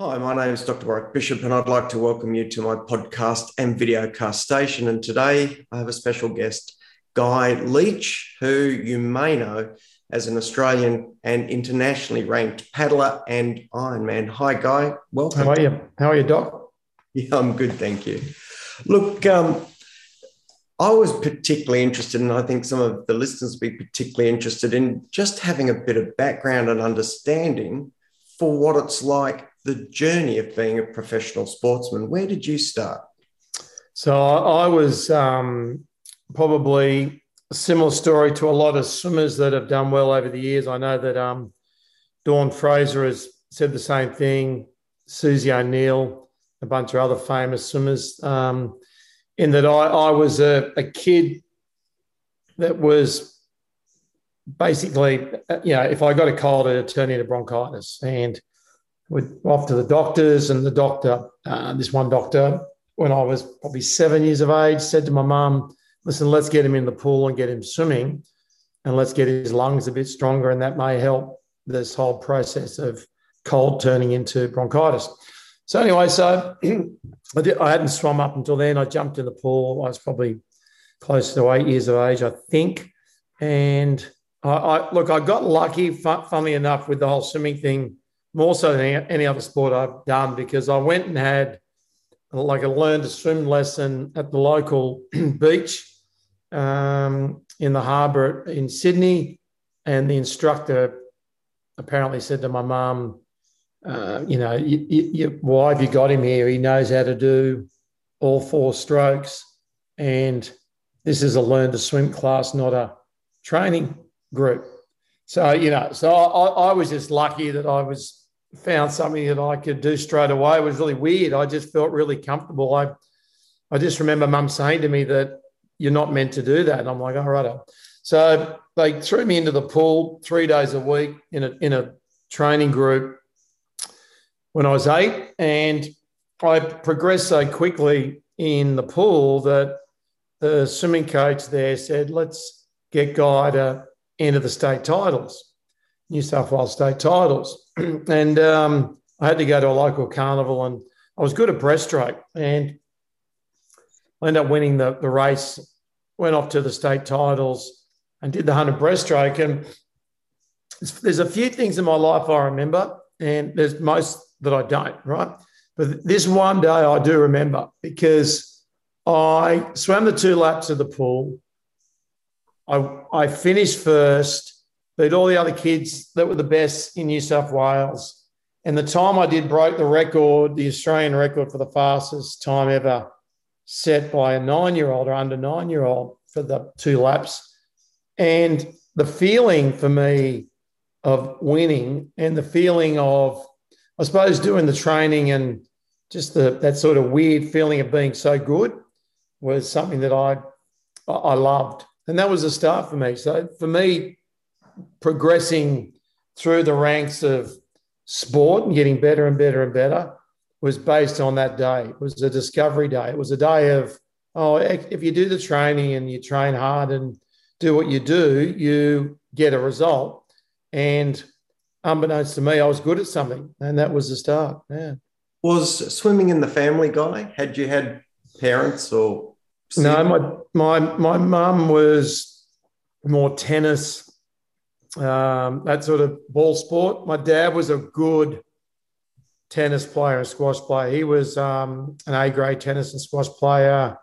Hi, my name is Dr. Warwick Bishop, and I'd like to welcome you to my podcast and videocast station. And today I have a special guest, Guy Leach, who you may know as an Australian and internationally ranked paddler and Ironman. Hi, Guy. Welcome. How are you? How are you, Doc? Yeah, I'm good, thank you. Look, um, I was particularly interested, and I think some of the listeners will be particularly interested in just having a bit of background and understanding for what it's like the journey of being a professional sportsman. Where did you start? So I was um, probably a similar story to a lot of swimmers that have done well over the years. I know that um, Dawn Fraser has said the same thing, Susie O'Neill, a bunch of other famous swimmers, um, in that I, I was a, a kid that was basically, you know, if I got a cold, it'd turn into bronchitis. And – went off to the doctors, and the doctor, uh, this one doctor, when I was probably seven years of age, said to my mum, "Listen, let's get him in the pool and get him swimming, and let's get his lungs a bit stronger, and that may help this whole process of cold turning into bronchitis." So anyway, so I, did, I hadn't swum up until then. I jumped in the pool. I was probably close to eight years of age, I think, and I, I look, I got lucky, funnily enough, with the whole swimming thing more so than any other sport I've done because I went and had like a learn to swim lesson at the local beach um, in the harbour in Sydney. And the instructor apparently said to my mum, uh, you know, you, you, why have you got him here? He knows how to do all four strokes. And this is a learn to swim class, not a training group. So, you know, so I, I was just lucky that I was found something that I could do straight away. It was really weird. I just felt really comfortable. I, I just remember mum saying to me that you're not meant to do that. And I'm like, all right. So they threw me into the pool three days a week in a, in a training group when I was eight. And I progressed so quickly in the pool that the swimming coach there said, let's get Guy to enter the state titles. New South Wales state titles. and um, I had to go to a local carnival and I was good at breaststroke and I ended up winning the, the race, went off to the state titles and did the 100 breaststroke. And there's a few things in my life I remember and there's most that I don't, right? But this one day I do remember because I swam the two laps of the pool. I, I finished first beat all the other kids that were the best in New South Wales. And the time I did broke the record, the Australian record for the fastest time ever set by a nine year old or under nine year old for the two laps. And the feeling for me of winning and the feeling of, I suppose, doing the training and just the, that sort of weird feeling of being so good was something that I, I loved. And that was a start for me. So for me, progressing through the ranks of sport and getting better and better and better was based on that day. It was a discovery day. It was a day of, oh, if you do the training and you train hard and do what you do, you get a result. And unbeknownst to me, I was good at something. And that was the start. Yeah. Was swimming in the family guy? Had you had parents or? No, my my my mum was more tennis um, that sort of ball sport. My dad was a good tennis player and squash player. He was um, an A grade tennis and squash player.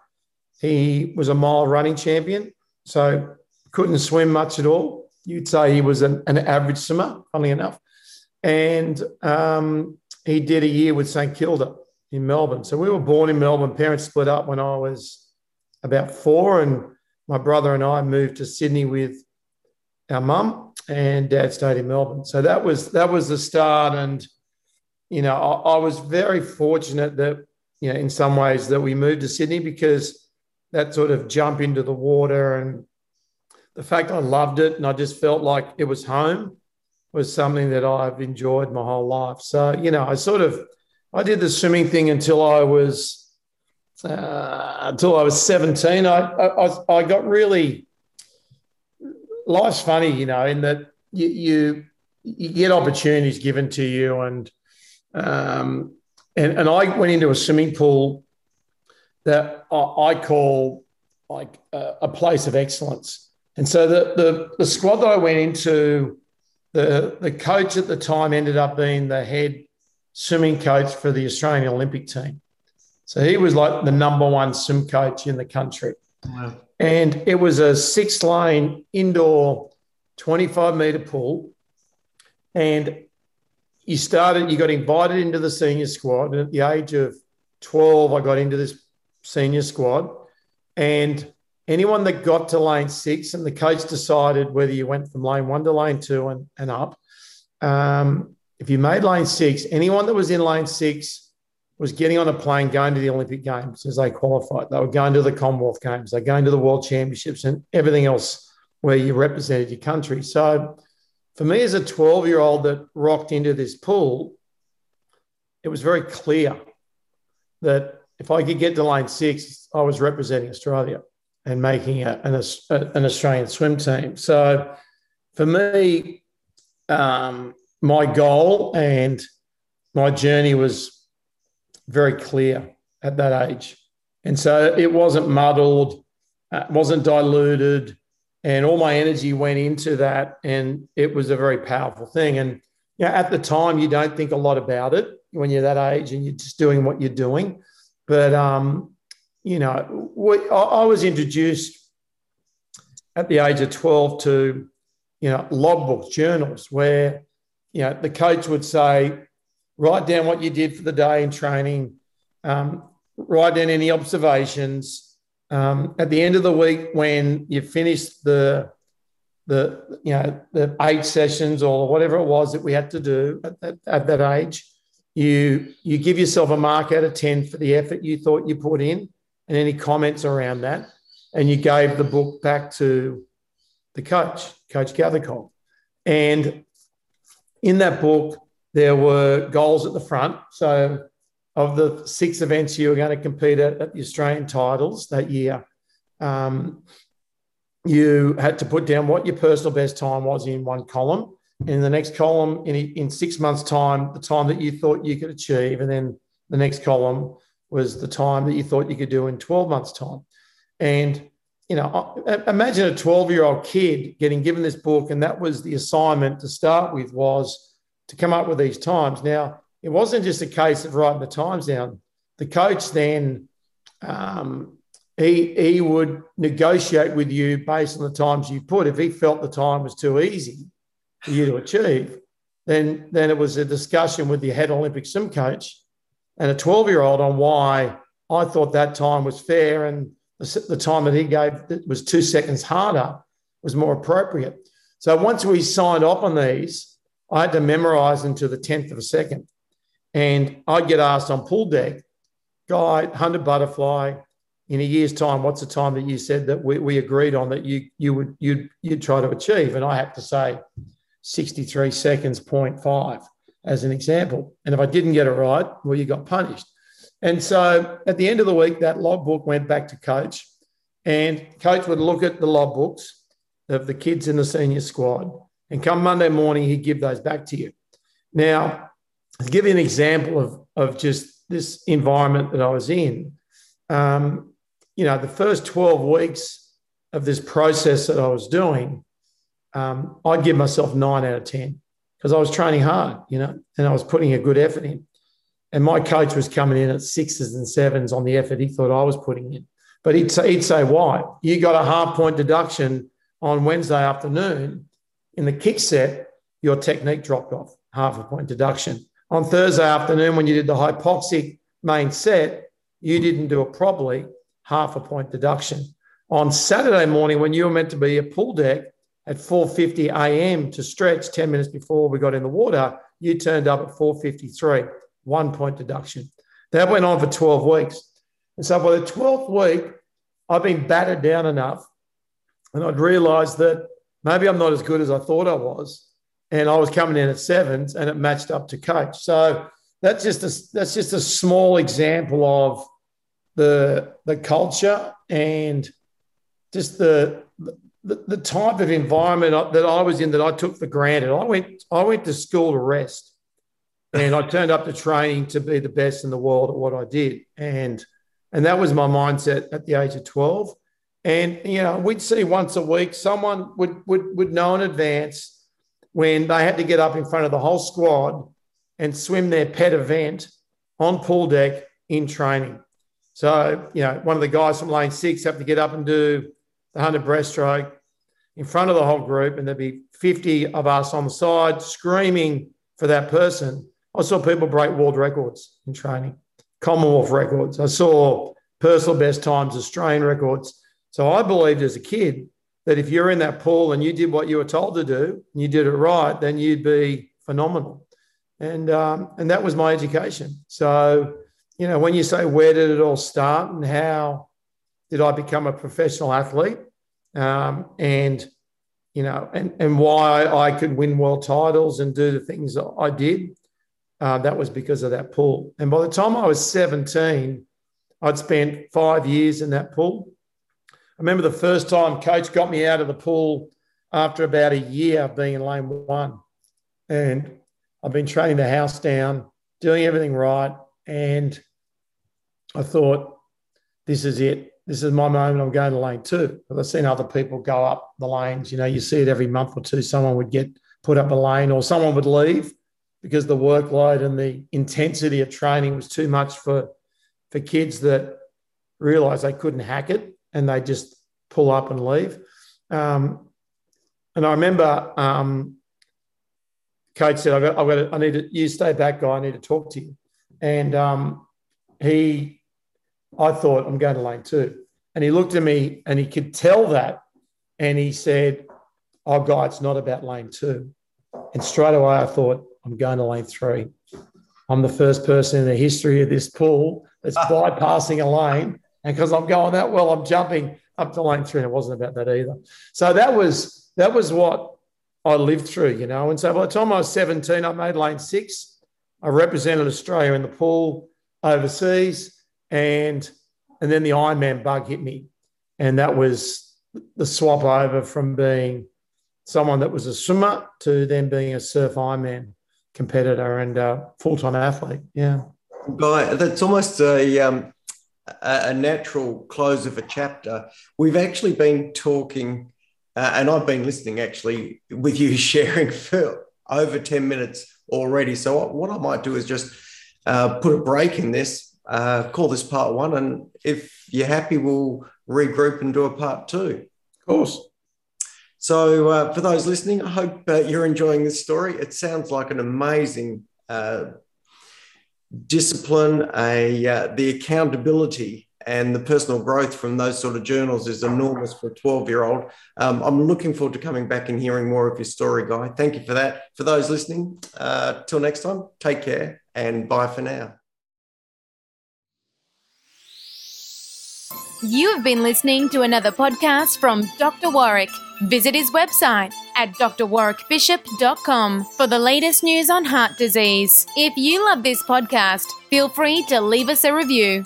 He was a mile running champion, so couldn't swim much at all. You'd say he was an, an average swimmer, funnily enough. And um, he did a year with St Kilda in Melbourne. So we were born in Melbourne. Parents split up when I was about four, and my brother and I moved to Sydney with our mum and dad stayed in Melbourne. So that was that was the start. And you know, I, I, was very fortunate that, you know, in some ways that we moved to Sydney because that sort of jump into the water and the fact I loved it and I just felt like it was home was something that I've enjoyed my whole life. So, you know, I sort of, I did the swimming thing until I was, uh, until I was 17. I, I, I got really, life's funny, you know, in that you, you, you get opportunities given to you and, um, and, and I went into a swimming pool that I, call like a, a place of excellence. And so the, the, the squad that I went into, the, the coach at the time ended up being the head swimming coach for the Australian Olympic team. So he was like the number one swim coach in the country. And it was a six lane indoor 25 meter pool. And you started, you got invited into the senior squad. And at the age of 12, I got into this senior squad. And anyone that got to lane six, and the coach decided whether you went from lane one to lane two and, and up. Um, if you made lane six, anyone that was in lane six was getting on a plane going to the Olympic Games as they qualified. They were going to the Commonwealth Games, they're going to the World Championships, and everything else where you represented your country. So, for me as a 12 year old that rocked into this pool, it was very clear that if I could get to lane six, I was representing Australia and making a, an, a, an Australian swim team. So for me, um, my goal and my journey was very clear at that age. And so it wasn't muddled, uh, wasn't diluted, and all my energy went into that. And it was a very powerful thing. And yeah, at the time, you don't think a lot about it when you're that age and you're just doing what you're doing. But um, you know, we, I, I was introduced at the age of 12 to, you know, logbooks, journals, where, you know, the coach would say, write down what you did for the day in training, um, write down any observations. Um, at the end of the week, when you finished the the you know the eight sessions or whatever it was that we had to do at that, at that age, you you give yourself a mark out of ten for the effort you thought you put in, and any comments around that. And you gave the book back to the coach, Coach Gathercole. And in that book, there were goals at the front. So, of the six events you were going to compete at, at the Australian titles that year, um, you had to put down what your personal best time was in one column. In the next column, in, in six months' time, the time that you thought you could achieve. And then the next column, was the time that you thought you could do in 12 months' time. And, you know, imagine a 12 year old kid getting given this book, and that was the assignment to start with was to come up with these times. Now, it wasn't just a case of writing the times down. The coach then, um, he, he would negotiate with you based on the times you put. If he felt the time was too easy for you to achieve, then, then it was a discussion with the head Olympic swim coach and a 12 year old on why I thought that time was fair and the, the time that he gave that was two seconds harder was more appropriate. So once we signed off on these, I had to memorize them to the 10th of a second. And I'd get asked on pool deck, Guy, 100 butterfly, in a year's time, what's the time that you said that we, we agreed on that you, you would you'd, you'd try to achieve? And I had to say 63 seconds, 0.5 as an example. And if I didn't get it right, well, you got punished. And so at the end of the week, that logbook went back to coach, and coach would look at the logbooks of the kids in the senior squad. And come Monday morning, he'd give those back to you. Now, to give you an example of, of just this environment that I was in, um, you know, the first 12 weeks of this process that I was doing, um, I'd give myself nine out of 10 because I was training hard, you know, and I was putting a good effort in. And my coach was coming in at sixes and sevens on the effort he thought I was putting in. But he'd say, he'd say why? You got a half point deduction on Wednesday afternoon. In the kick set, your technique dropped off, half a point deduction. On Thursday afternoon, when you did the hypoxic main set, you didn't do it properly, half a point deduction. On Saturday morning, when you were meant to be a pool deck, at 4:50 a.m. to stretch 10 minutes before we got in the water, You turned up at 453, one point deduction. That went on for 12 weeks. And so by the 12th week, I've been battered down enough and I'd realized that maybe I'm not as good as I thought I was. And I was coming in at sevens and it matched up to coach. So that's just a, that's just a small example of the, the culture and just the, the, the type of environment that I was in that I took for granted. I went, I went to school to rest and I turned up to training to be the best in the world at what I did. And, and that was my mindset at the age of 12. And, you know, we'd see once a week, someone would, would, would know in advance when they had to get up in front of the whole squad and swim their pet event on pool deck in training. So, you know, one of the guys from lane six have to get up and do the 100 breaststroke in front of the whole group, and there'd be 50 of us on the side screaming for that person. I saw people break world records in training, Commonwealth records. I saw personal best times, Australian records. So I believed as a kid that if you're in that pool and you did what you were told to do and you did it right, then you'd be phenomenal. And, um, and that was my education. So, you know, when you say where did it all start and how did I become a professional athlete um, and, you know, and, and why I could win world titles and do the things I did, uh, that was because of that pool. And by the time I was 17, I'd spent five years in that pool remember the first time coach got me out of the pool after about a year of being in lane one. And I've been training the house down, doing everything right. And I thought, this is it. This is my moment. I'm going to lane two. But I've seen other people go up the lanes. You know, you see it every month or two. Someone would get put up a lane or someone would leave because the workload and the intensity of training was too much for, for kids that realized they couldn't hack it and they just pull up and leave. Um, and I remember um, coach said, I've got, I've got to, I need to, you stay back, guy. I need to talk to you. And um, he, I thought, I'm going to lane two. And he looked at me and he could tell that. And he said, Oh, guy, it's not about lane two. And straight away, I thought, I'm going to lane three. I'm the first person in the history of this pool that's bypassing a lane and because I'm going that well, I'm jumping up to lane three, and it wasn't about that either. So that was that was what I lived through, you know. And so by the time I was 17, I made lane six. I represented Australia in the pool overseas, and and then the Ironman bug hit me, and that was the swap over from being someone that was a swimmer to then being a surf Ironman competitor and full time athlete. Yeah, guy, that's almost a um, a, natural close of a chapter. We've actually been talking, uh, and I've been listening actually with you sharing for over 10 minutes already. So, what I might do is just uh, put a break in this, uh, call this part one, and if you're happy, we'll regroup and do a part two. Of course. So, uh, for those listening, I hope uh, you're enjoying this story. It sounds like an amazing uh, discipline, a uh, the accountability and the personal growth from those sort of journals is enormous for a 12 year old. Um, I'm looking forward to coming back and hearing more of your story, Guy. Thank you for that. For those listening, uh, till next time, take care and bye for now. You have been listening to another podcast from Dr. Warwick. Visit his website at drwarwickbishop.com for the latest news on heart disease. If you love this podcast, feel free to leave us a review.